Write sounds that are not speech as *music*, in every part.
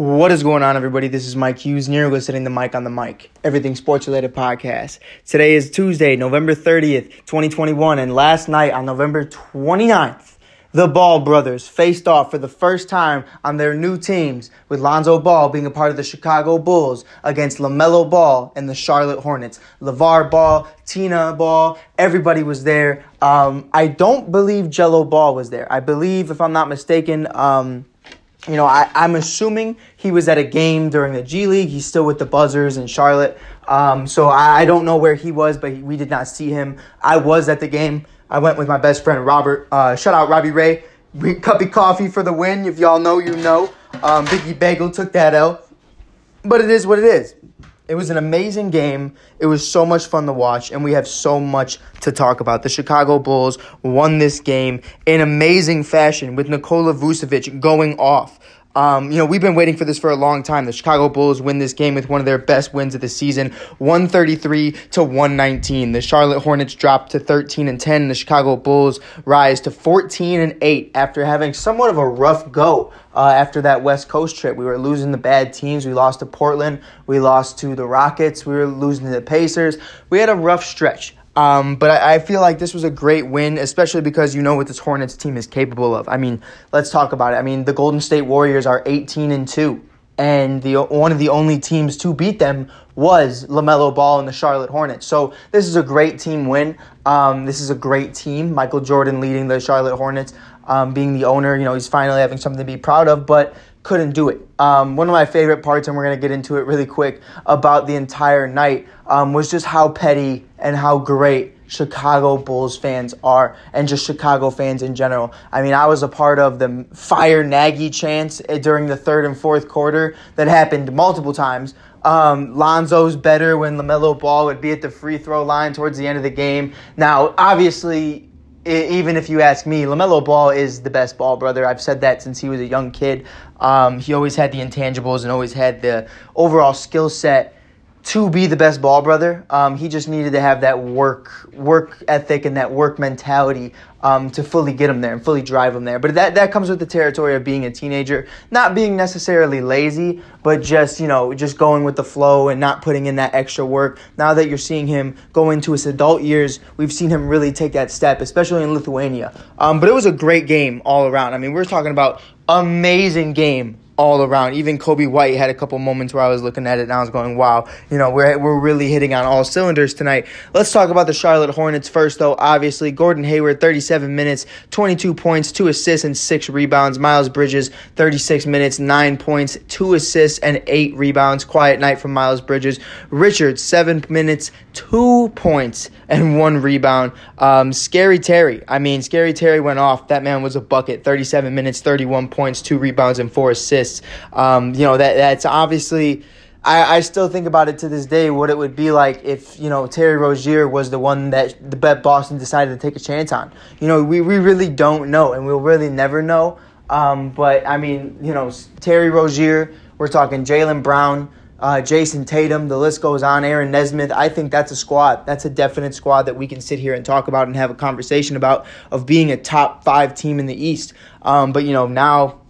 What is going on, everybody? This is Mike Hughes, nearly sitting the mic on the mic. Everything sports related podcast. Today is Tuesday, November 30th, 2021, and last night on November 29th, the Ball brothers faced off for the first time on their new teams, with Lonzo Ball being a part of the Chicago Bulls against LaMelo Ball and the Charlotte Hornets. LeVar Ball, Tina Ball, everybody was there. Um, I don't believe Gelo Ball was there. I believe, if I'm not mistaken, um, you know, I, I'm assuming he was at a game during the G League. He's still with the Buzzers in Charlotte. Um, so I, I don't know where he was, but he, we did not see him. I was at the game. I went with my best friend Robert. Uh, shout out Robbie Ray. Cup of coffee for the win. If y'all know, you know. Um, Biggie Bagel took that L. But it is what it is. It was an amazing game. It was so much fun to watch, and we have so much to talk about. The Chicago Bulls won this game in amazing fashion with Nikola Vucevic going off. Um, you know, we've been waiting for this for a long time. The Chicago Bulls win this game with one of their best wins of the season, 133 to 119. The Charlotte Hornets drop to 13 and 10. The Chicago Bulls rise to 14 and 8 after having somewhat of a rough go uh, after that West Coast trip. We were losing the bad teams. We lost to Portland. We lost to the Rockets. We were losing to the Pacers. We had a rough stretch. Um, but I, I, feel like this was a great win, especially because you know what this Hornets team is capable of. I mean, let's talk about it. I mean, the Golden State Warriors are 18 and 2, and the one of the only teams to beat them was LaMelo Ball and the Charlotte Hornets. So this is a great team win. Um, this is a great team. Michael Jordan leading the Charlotte Hornets, um, being the owner. You know, he's finally having something to be proud of, but couldn't do it. Um, one of my favorite parts, and we're going to get into it really quick, about the entire night um, was just how petty and how great Chicago Bulls fans are, and just Chicago fans in general. I mean, I was a part of the fire Nagy chants eh, during the third and fourth quarter that happened multiple times. Um, Lonzo's better when LaMelo Ball would be at the free throw line towards the end of the game. Now, obviously, even if you ask me, LaMelo Ball is the best ball brother. I've said that since he was a young kid. Um, he always had the intangibles and always had the overall skill set to be the best ball brother. Um, he just needed to have that work work ethic and that work mentality um, to fully get him there and fully drive him there. But that that comes with the territory of being a teenager, not being necessarily lazy, but just you know just going with the flow and not putting in that extra work. Now that you're seeing him go into his adult years, we've seen him really take that step, especially in Lithuania. Um, but it was a great game all around. I mean, we're talking about amazing game all around. Even Coby White had a couple moments where I was looking at it and I was going, wow, you know, we're, we're really hitting on all cylinders tonight. Let's talk about the Charlotte Hornets first, though. Obviously, Gordon Hayward, 37 minutes, 22 points, 2 assists, and 6 rebounds. Miles Bridges, 36 minutes, 9 points, 2 assists, and 8 rebounds. Quiet night from Miles Bridges. Richard, 7 minutes, 2 points, and 1 rebound. Um, Scary Terry, I mean, Scary Terry went off. That man was a bucket. 37 minutes, 31 points, 2 rebounds, and 4 assists Um, you know that that's obviously. I, I still think about it to this day what it would be like if you know Terry Rozier was the one that the bet Boston decided to take a chance on. You know we, we really don't know and we'll really never know. Um, but I mean you know Terry Rozier, we're talking Jaylen Brown, uh, Jayson Tatum, the list goes on. Aaron Nesmith. I think that's a squad. That's a definite squad that we can sit here and talk about and have a conversation about of being a top five team in the East. Um, but you know now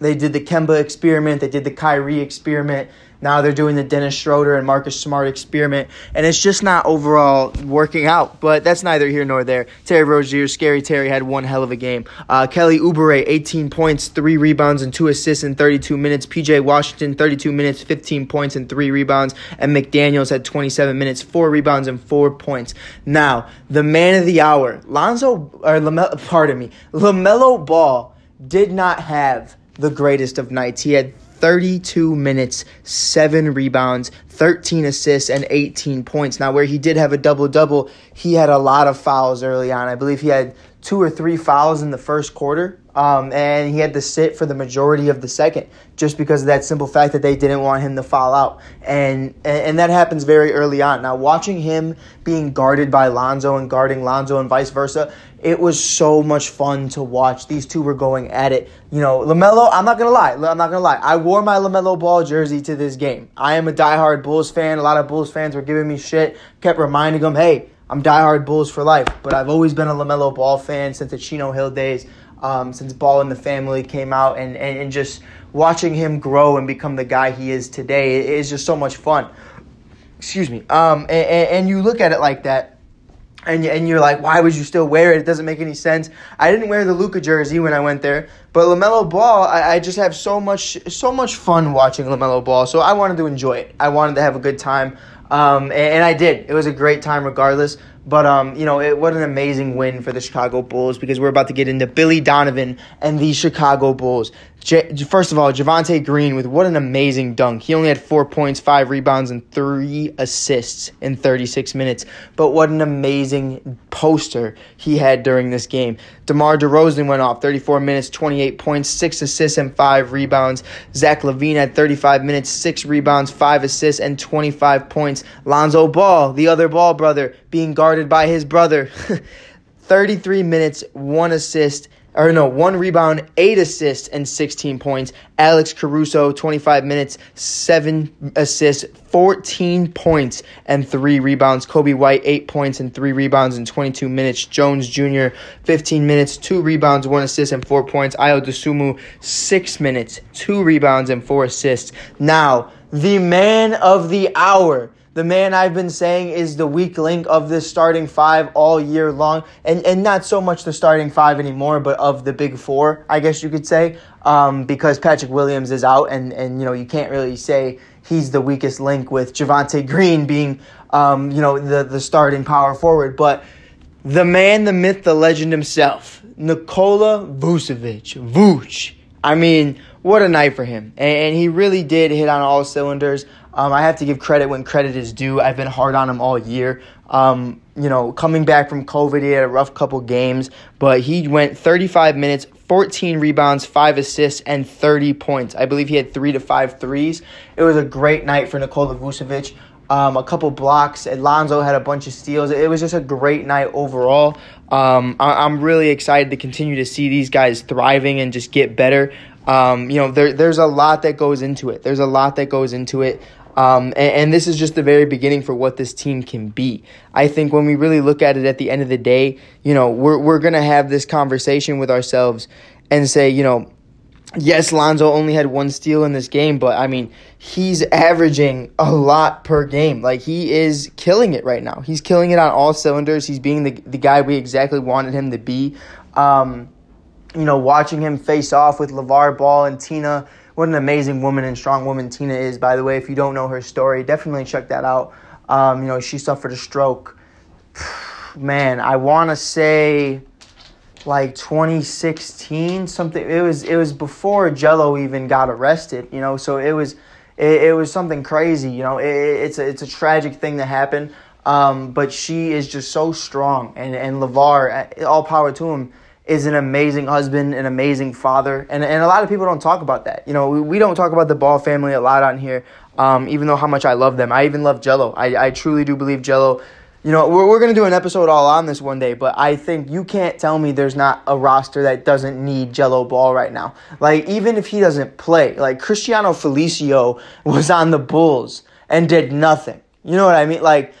they did the Kemba experiment, they did the Kyrie experiment. Now they're doing the Dennis Schroeder and Marcus Smart experiment, and it's just not overall working out. But that's neither here nor there. Terry Rozier, Scary Terry had one hell of a game. Uh, Kelly Oubre, 18 points, 3 rebounds, and 2 assists in 32 minutes. PJ Washington, 32 minutes, 15 points, and 3 rebounds. And McDaniels had 27 minutes, 4 rebounds, and 4 points. Now, the man of the hour, Lonzo, or LaMelo, pardon me, LaMelo Ball did not have the greatest of nights. He had 32 minutes, 7 rebounds, 13 assists, and 18 points. Now, where he did have a double double, he had a lot of fouls early on. I believe he had two or three fouls in the first quarter. Um, and he had to sit for the majority of the second just because of that simple fact that they didn't want him to foul out. And, and that happens very early on. Now, watching him being guarded by Lonzo and guarding Lonzo and vice versa, it was so much fun to watch. These two were going at it. You know, LaMelo, I'm not going to lie. I'm not going to lie. I wore my LaMelo Ball jersey to this game. I am a diehard Bulls fan. A lot of Bulls fans were giving me shit, kept reminding them, hey, I'm diehard Bulls for life. But I've always been a LaMelo Ball fan since the Chino Hill days. Um, since Ball in the Family came out, and, and, and just watching him grow and become the guy he is today is just so much fun. Excuse me. Um, and, and you look at it like that and and you're like, why would you still wear it? It doesn't make any sense. I didn't wear the Luka jersey when I went there, but Lamelo Ball, I, I, just have so much so much fun watching Lamelo Ball. So I wanted to enjoy it. I wanted to have a good time, um, and, and I did. It was a great time regardless. But um, you know, it, what an amazing win for the Chicago Bulls because we're about to get into Billy Donovan and the Chicago Bulls. J- first of all, Javonte Green with what an amazing dunk. He only had four points, five rebounds, and three assists in 36 minutes. But what an amazing poster he had during this game. DeMar DeRozan went off 34 minutes, 28 points, six assists, and five rebounds. Zach LaVine had 35 minutes, six rebounds, five assists, and 25 points. Lonzo Ball, the other Ball brother, being guarded by his brother. *laughs* 33 minutes, one assist, or no, one rebound, eight assists, and 16 points. Alex Caruso, 25 minutes, seven assists, 14 points, and three rebounds. Coby White, eight points and three rebounds in 22 minutes. Jones Jr., 15 minutes, two rebounds, one assist, and four points. Ayo Dosunmu, six minutes, two rebounds, and four assists. Now, the man of the hour the man I've been saying is the weak link of this starting five all year long, and and not so much the starting five anymore, but of the big four, I guess you could say, um, because Patrick Williams is out, and and you know you can't really say he's the weakest link with Javonte Green being, um, you know, the the starting power forward, but the man, the myth, the legend himself, Nikola Vucevic, Vooch. I mean, what a night for him, and he really did hit on all cylinders. Um, I have to give credit when credit is due. I've been hard on him all year. Um, you know, coming back from COVID, he had a rough couple games, but he went 35 minutes, 14 rebounds, 5 assists, and 30 points. I believe he had 3 to 5 threes. It was a great night for Nikola Vucevic. Um, a couple blocks. Alonzo had a bunch of steals. It was just a great night overall. Um, I- am really excited to continue to see these guys thriving and just get better. Um, you know, there, there's a lot that goes into it. There's a lot that goes into it. Um, and, and, this is just the very beginning for what this team can be. I think when we really look at it at the end of the day, you know, we're, we're going to have this conversation with ourselves and say, you know, yes, Lonzo only had one steal in this game, but I mean, he's averaging a lot per game. Like, he is killing it right now. He's killing it on all cylinders. He's being the, the guy we exactly wanted him to be. Um, you know, watching him face off with LeVar Ball and Tina what an amazing woman and strong woman Tina is, by the way. If you don't know her story, definitely check that out. Um, you know, she suffered a stroke. *sighs* Man, I want to say like 2016 something it was it was before Gelo even got arrested you know so it was it, it was something crazy you know it, it's a, it's a tragic thing that happened um, but she is just so strong and and levar all power to him is an amazing husband, an amazing father, and, and a lot of people don't talk about that. You know, we, we don't talk about the Ball family a lot on here, um, even though how much I love them. I even love Gelo. I, I truly do believe Gelo. You know, we're, we're going to do an episode all on this one day, but I think you can't tell me there's not a roster that doesn't need Gelo Ball right now. Like, even if he doesn't play, like Cristiano Felicio was on the Bulls and did nothing. You know what I mean? Like,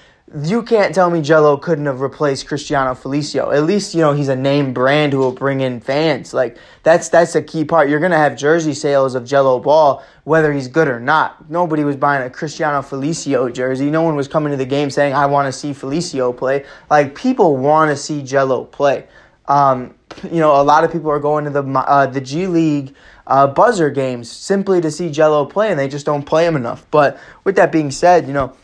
you can't tell me Gelo couldn't have replaced Cristiano Felicio. At least you know he's a name brand who will bring in fans. Like that's that's a key part. You're gonna have jersey sales of Gelo Ball whether he's good or not. Nobody was buying a Cristiano Felicio jersey. No one was coming to the game saying I want to see Felicio play. Like people want to see Gelo play. Um, you know, a lot of people are going to the uh, the G League uh, buzzer games simply to see Gelo play, and they just don't play him enough. But with that being said, you know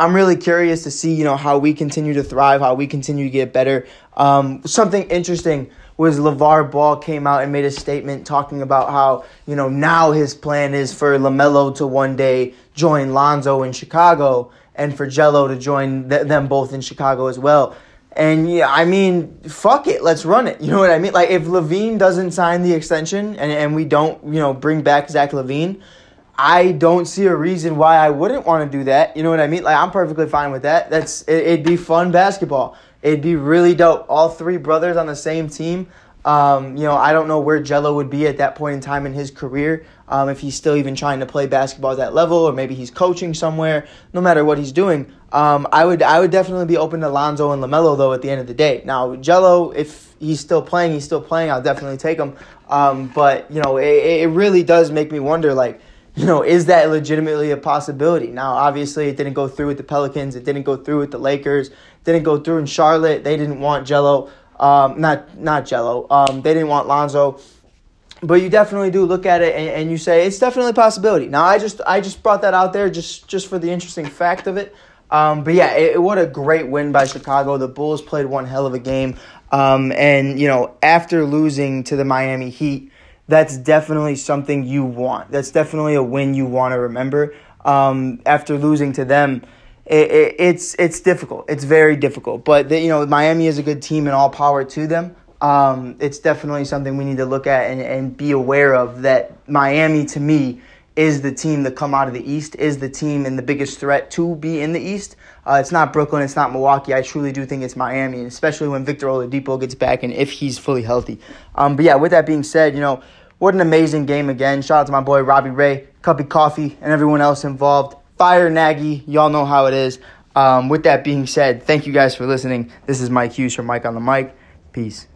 I'm really curious to see, you know, how we continue to thrive, how we continue to get better. Um, something interesting was LeVar Ball came out and made a statement talking about how, you know, now his plan is for LaMelo to one day join Lonzo in Chicago and for Gelo to join th- them both in Chicago as well. And yeah, I mean, fuck it, let's run it. *laughs* You know what I mean? Like if LaVine doesn't sign the extension and, and we don't, you know, bring back Zach LaVine, I don't see a reason why I wouldn't want to do that. You know what I mean? Like I'm perfectly fine with that. That's it, would be fun basketball. It'd be really dope. All three brothers on the same team. Um, you know, I don't know where Gelo would be at that point in time in his career. um, if he's still even trying to play basketball at that level, or maybe he's coaching somewhere. No matter what he's doing, um, I would I would definitely be open to Lonzo and Lamelo though. At the end of the day, now Gelo, if he's still playing, he's still playing. I'll definitely take him. Um, but you know, it, it really does make me wonder, like you know, is that legitimately a possibility? Now, obviously, it didn't go through with the Pelicans. It didn't go through with the Lakers. Didn't go through in Charlotte. They didn't want Gelo. Um, not not Gelo. Um, they didn't want Lonzo but you definitely do look at it and, and, you say it's definitely a possibility. Now I just I just brought that out there just just for the interesting fact of it. Um, but yeah, it, what a great win by Chicago. The Bulls played one hell of a game, um, and you know after losing to the Miami Heat, that's definitely something you want. That's definitely a win you want to remember. Um, after losing to them. It, it, it's it's difficult. It's very difficult. But you know Miami is a good team, and all power to them um, it's definitely something we need to look at and, and be aware of that Miami, to me, is the team to come out of the East, is the team and the biggest threat to be in the East. Uh, it's not Brooklyn, it's not Milwaukee. I truly do think it's Miami, especially when Victor Oladipo gets back and if he's fully healthy. Um, but yeah, with that being said, you know, what an amazing game again. Shout out to my boy Robbie Ray, Cuppy Coffee, and everyone else involved. Fire Nagy, y'all know how it is. Um, with that being said, thank you guys for listening. This is Mike Hughes from Mike on the Mic. Peace.